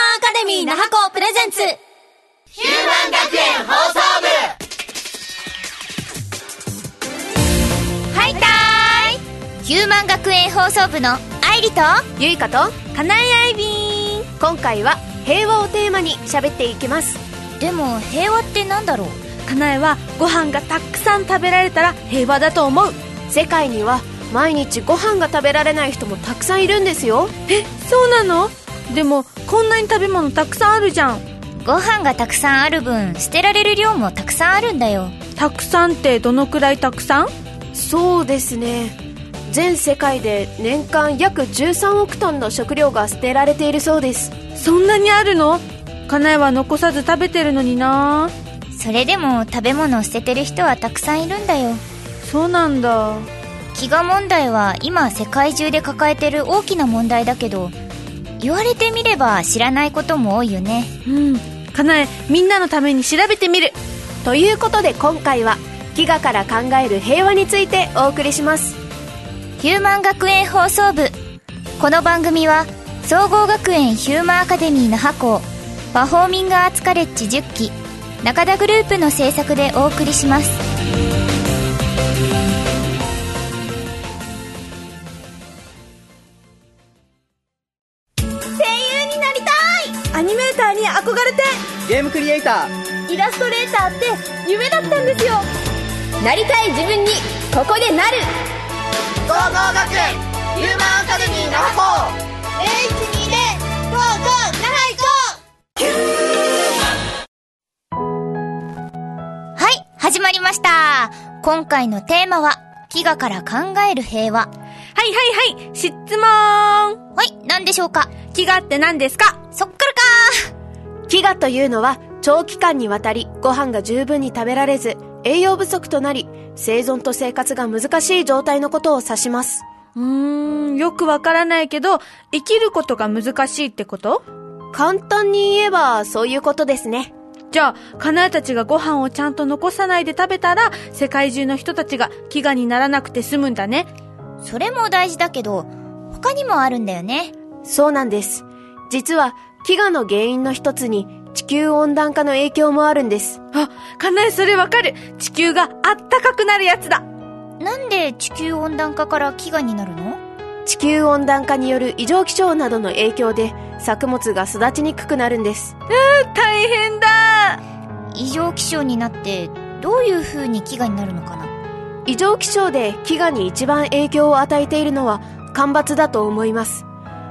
アカデミー那覇校プレゼンツ。ヒューマン学園放送部。はいたーい。ヒューマン学園放送部の愛理とゆいかとかなえあいびん今回は平和をテーマに喋っていきます。でも平和ってなんだろう？かなえはご飯がたくさん食べられたら平和だと思う。世界には毎日ご飯が食べられない人もたくさんいるんですよ。えそうなの？でもこんなに食べ物たくさんあるじゃん。ご飯がたくさんある分捨てられる量もたくさんあるんだよ。たくさんってどのくらいたくさん？そうですね。全世界で年間約13億トンの食料が捨てられているそうです。そんなにあるの？かなえは残さず食べてるのにな。それでも食べ物を捨ててる人はたくさんいるんだよ。そうなんだ。飢餓問題は今世界中で抱えてる大きな問題だけど言われてみれば知らないことも多いよね。うん。かなえみんなのために調べてみる。ということで今回は飢餓から考える平和についてお送りします。ヒューマン学園放送部。この番組は総合学園ヒューマンアカデミーの覇校パフォーミングアーツカレッジ10期中田グループの制作でお送りしますリエイタいイラストレーターって夢だったんですよ。なりたい自分にここでなる。総合学園ヒューマンアカデミー那覇校0120ゴーゴー那覇行こうはい始まりました。今回のテーマは飢餓から考える平和。はいはいはい質問。はい何でしょうか？飢餓って何ですか？そっからか飢餓というのは長期間にわたりご飯が十分に食べられず栄養不足となり生存と生活が難しい状態のことを指します。うーんよくわからないけど生きることが難しいってこと？簡単に言えばそういうことですね。じゃあ、かなえたちがご飯をちゃんと残さないで食べたら、世界中の人たちが飢餓にならなくて済むんだね。それも大事だけど他にもあるんだよね。そうなんです。実は飢餓の原因の一つに地球温暖化の影響もあるんです。あ、かなえそれわかる。地球があったかくなるやつだ。なんで地球温暖化から飢餓になるの？地球温暖化による異常気象などの影響で作物が育ちにくくなるんです。大変だ。異常気象になってどういう風に飢餓になるのかな？異常気象で飢餓に一番影響を与えているのは干ばつだと思います。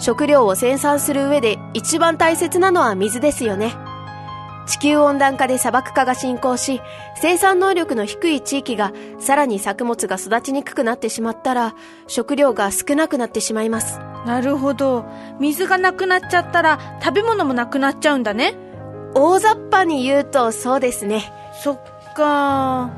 食料を生産する上で一番大切なのは水ですよね地球温暖化で砂漠化が進行し生産能力の低い地域がさらに作物が育ちにくくなってしまったら食料が少なくなってしまいますなるほど。水がなくなっちゃったら、食べ物もなくなっちゃうんだね。大雑把に言うとそうですねそっか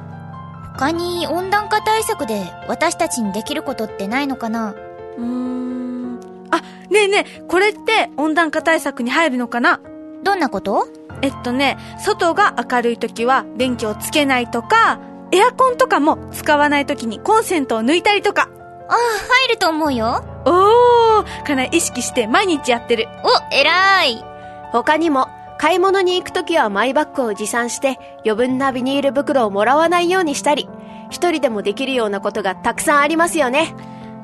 他に温暖化対策で私たちにできることってないのかな？うーん。あ、ねえねえ、これって温暖化対策に入るのかな？どんなこと？えっとね、外が明るい時は電気をつけないとか、エアコンとかも使わない時にコンセントを抜いたりとか。ああ入ると思うよおー、かなり意識して毎日やってる。お偉い他にも買い物に行くときはマイバッグを持参して余分なビニール袋をもらわないようにしたり一人でもできるようなことがたくさんありますよね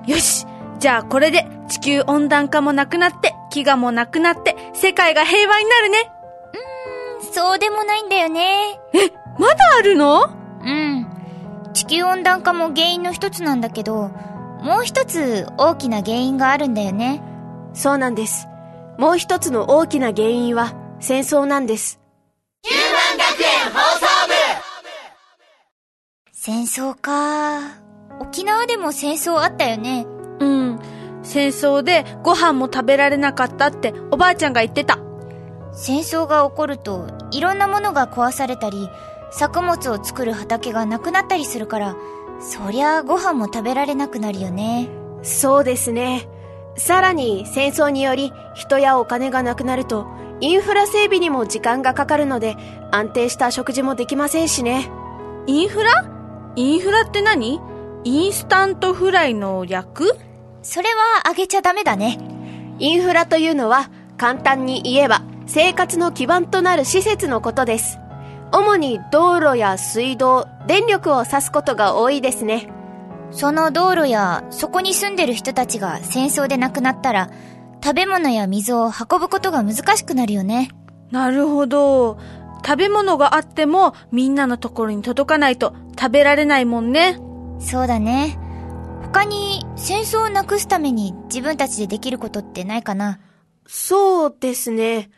よしじゃあこれで地球温暖化もなくなって、飢餓もなくなって、世界が平和になるね。そうでもないんだよね。え、まだあるの？うん。地球温暖化も原因の一つなんだけどもう一つ大きな原因があるんだよね。そうなんです。もう一つの大きな原因は戦争なんです。ヒューマン学園放送戦争か。沖縄でも戦争あったよね。うん。戦争でご飯も食べられなかったっておばあちゃんが言ってた。戦争が起こるといろんなものが壊されたり作物を作る畑がなくなったりするからそりゃご飯も食べられなくなるよね。部そうですね。さらに戦争により人やお金がなくなるとインフラ整備にも時間がかかるので安定した食事もできませんしね。インフラ？インフラって何？インスタントフライの略？それはあげちゃダメだね。インフラというのは簡単に言えば生活の基盤となる施設のことです。主に道路や水道、電力を指すことが多いですね。その道路やそこに住んでる人たちが戦争で亡くなったら、食べ物や水を運ぶことが難しくなるよね。なるほど。食べ物があってもみんなのところに届かないと食べられないもんね。そうだね。他に戦争をなくすために自分たちでできることってないかな？そうですね。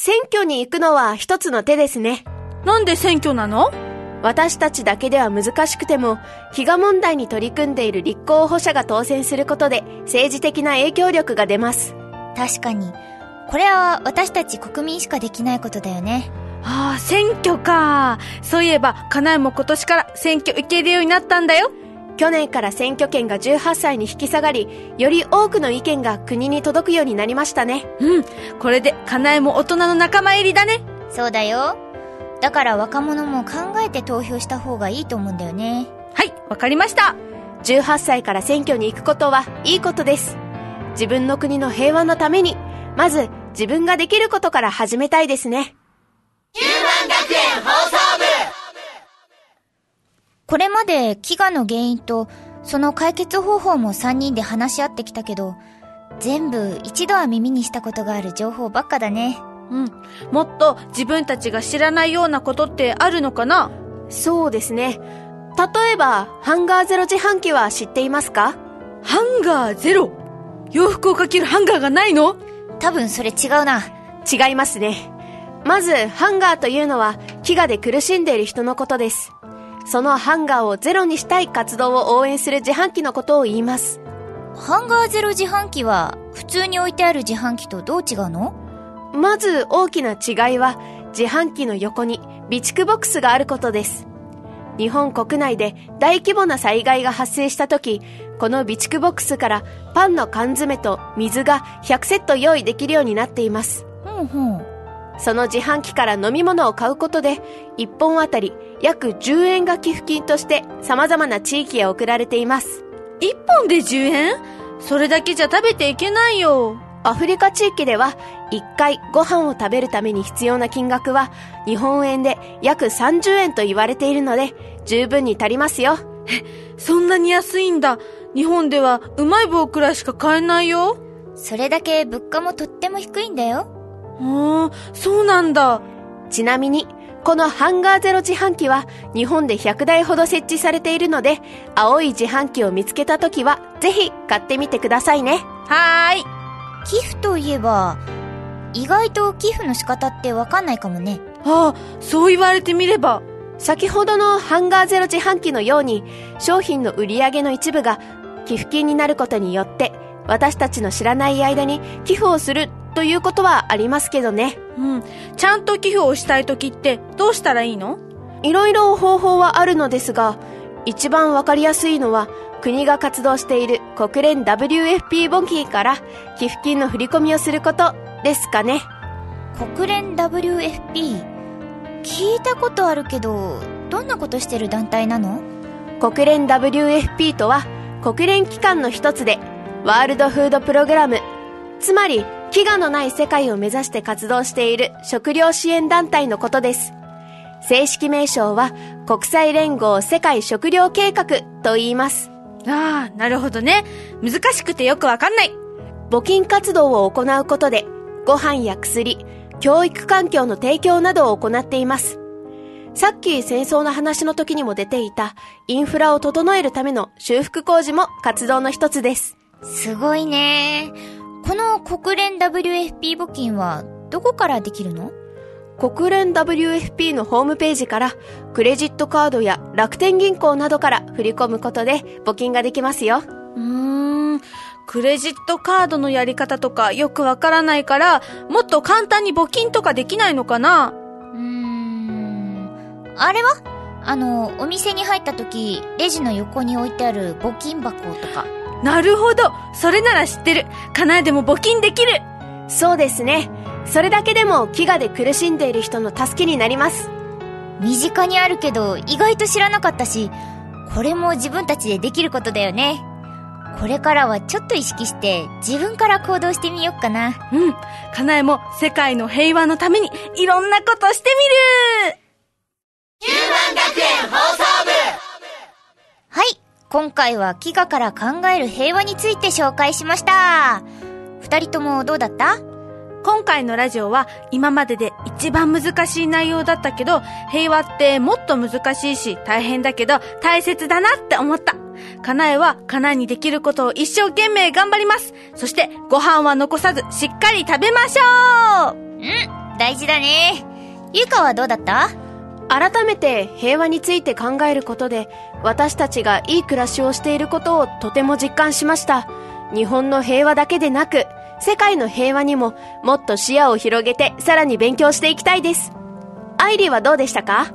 選挙に行くのは一つの手ですね。なんで選挙なの？私たちだけでは難しくても、飢餓問題に取り組んでいる立候補者が当選することで政治的な影響力が出ます。確かに。これは私たち国民しかできないことだよね。ああ、選挙か。そういえば、かなえも今年から選挙行けるようになったんだよ。去年から選挙権が18歳に引き下がり、より多くの意見が国に届くようになりましたね。うん。これで、かなえも大人の仲間入りだね。そうだよ。だから若者も考えて投票した方がいいと思うんだよね。はい、わかりました。18歳から選挙に行くことはいいことです。自分の国の平和のために、まず自分ができることから始めたいですね。これまで飢餓の原因とその解決方法も3人で話し合ってきたけど、全部一度は耳にしたことがある情報ばっかだね。うん。もっと自分たちが知らないようなことってあるのかな？そうですね。例えば、ハンガーゼロ自販機は知っていますか？ハンガーゼロ？洋服をかけるハンガーがないの？多分それ違うな。違いますね。まず、ハンガーというのは、飢餓で苦しんでいる人のことです。そのハンガーをゼロにしたい活動を応援する自販機のことを言います。ハンガーゼロ自販機は普通に置いてある自販機とどう違うの？まず大きな違いは、自販機の横に備蓄ボックスがあることです。日本国内で大規模な災害が発生した時、この備蓄ボックスからパンの缶詰と水が100セット用意できるようになっています。ほんほん。その自販機から飲み物を買うことで、1本あたり約10円が寄付金として様々な地域へ送られています。一本で10円？それだけじゃ食べていけないよ。アフリカ地域では1回ご飯を食べるために必要な金額は日本円で約30円と言われているので十分に足りますよ。そんなに安いんだ。日本ではうまい棒くらいしか買えないよ。それだけ物価もとっても低いんだよ。ああ、そうなんだ。ちなみに、このハンガーゼロ自販機は日本で100台ほど設置されているので、青い自販機を見つけた時はぜひ買ってみてくださいね。はーい。寄付といえば、意外と寄付の仕方ってわかんないかもね。ああ、そう言われてみれば。先ほどのハンガーゼロ自販機のように商品の売り上げの一部が寄付金になることによって私たちの知らない間に寄付をするということはありますけどね。うん。ちゃんと寄付をしたい時ってどうしたらいいの？いろいろ方法はあるのですが、一番わかりやすいのは国が活動している国連 WFP 募金から寄付金の振り込みをすることですかね。国連 WFP。聞いたことあるけど、どんなことしてる団体なの？国連 WFP とは国連機関の一つでワールドフードプログラムつまり飢餓のない世界を目指して活動している食料支援団体のことです正式名称は国際連合世界食糧計画と言いますああ、なるほどね。難しくてよくわかんない。募金活動を行うことでご飯や薬教育環境の提供などを行っていますさっき戦争の話の時にも出ていたインフラを整えるための修復工事も活動の一つですすごいね。この国連 WFP 募金はどこからできるの？国連 WFP のホームページからクレジットカードや楽天銀行などから振り込むことで募金ができますよ。うーん。クレジットカードのやり方とかよくわからないから、もっと簡単に募金とかできないのかな？うーん。あれは？あの、お店に入った時、レジの横に置いてある募金箱とか。なるほど。それなら知ってる。かなえでも募金できる。そうですね。それだけでも飢餓で苦しんでいる人の助けになります。身近にあるけど、意外と知らなかったし、これも自分たちでできることだよね。これからはちょっと意識して自分から行動してみよっかな。うん。かなえも世界の平和のためにいろんなことしてみるヒューマン学園放送部はい。今回は飢餓から考える平和について紹介しました。二人ともどうだった？今回のラジオは今までで一番難しい内容だったけど、平和ってもっと難しいし大変だけど大切だなって思った。かなえはかなえにできることを一生懸命頑張ります。そしてご飯は残さずしっかり食べましょううん、大事だね。ゆうかはどうだった？改めて平和について考えることで私たちがいい暮らしをしていることをとても実感しました。日本の平和だけでなく世界の平和にももっと視野を広げてさらに勉強していきたいです。愛理はどうでしたか？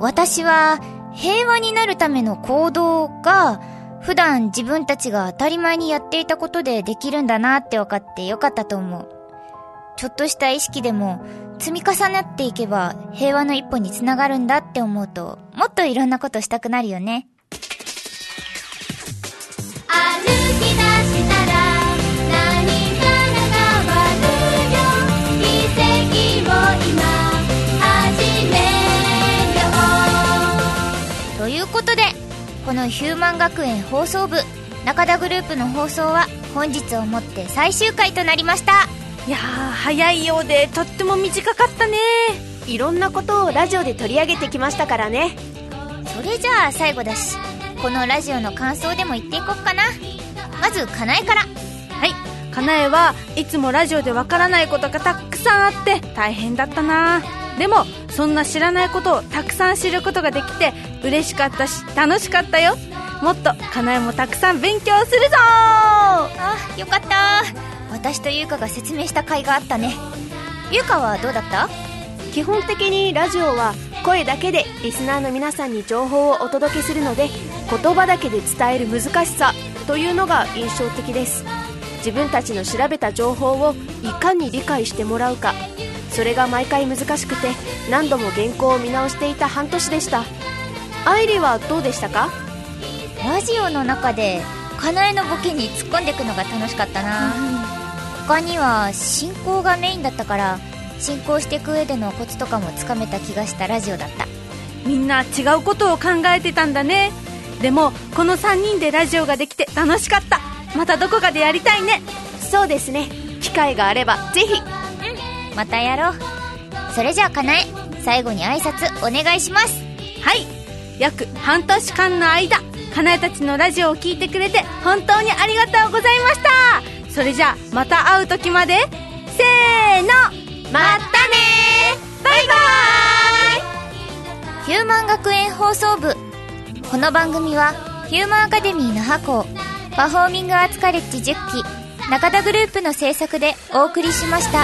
私は平和になるための行動が普段自分たちが当たり前にやっていたことでできるんだなって分かってよかったと思う。ちょっとした意識でも積み重なっていけば平和の一歩につながるんだって思うともっといろんなことしたくなるよね。歩き出したら何かが変わるよ奇跡を今始めようということでこのヒューマン学園放送部中田グループの放送は本日をもって最終回となりました。いやー、早いようでとっても短かったね。いろんなことをラジオで取り上げてきましたからねそれじゃあ最後だしこのラジオの感想でも言っていこっかなまずかなえからはい。かなえはいつもラジオでわからないことがたくさんあって大変だったな。でも、そんな知らないことをたくさん知ることができて嬉しかったし楽しかったよ。もっとかなえもたくさん勉強するぞあよかった私と優香が説明した甲斐があったね。優香はどうだった？基本的にラジオは声だけでリスナーの皆さんに情報をお届けするので言葉だけで伝える難しさというのが印象的です。自分たちの調べた情報をいかに理解してもらうか。それが毎回難しくて何度も原稿を見直していた半年でした。愛理はどうでしたか？ラジオの中でかなえのボケに突っ込んでいくのが楽しかったな他には進行がメインだったから進行していく上でのコツとかもつかめた気がしたラジオだった。みんな違うことを考えてたんだね。でも、この3人でラジオができて楽しかった。またどこかでやりたいね。そうですね。機会があればぜひ。またやろう。それじゃあかなえ最後に挨拶お願いします。はい。約半年間の間かなえたちのラジオを聞いてくれて本当にありがとうございましたそれじゃあまた会う時まで。せーの。またねバイバイ。ヒューマン学園放送部。この番組はヒューマンアカデミー那覇校パフォーミングアーツカレッジ10期中田グループの制作でお送りしました。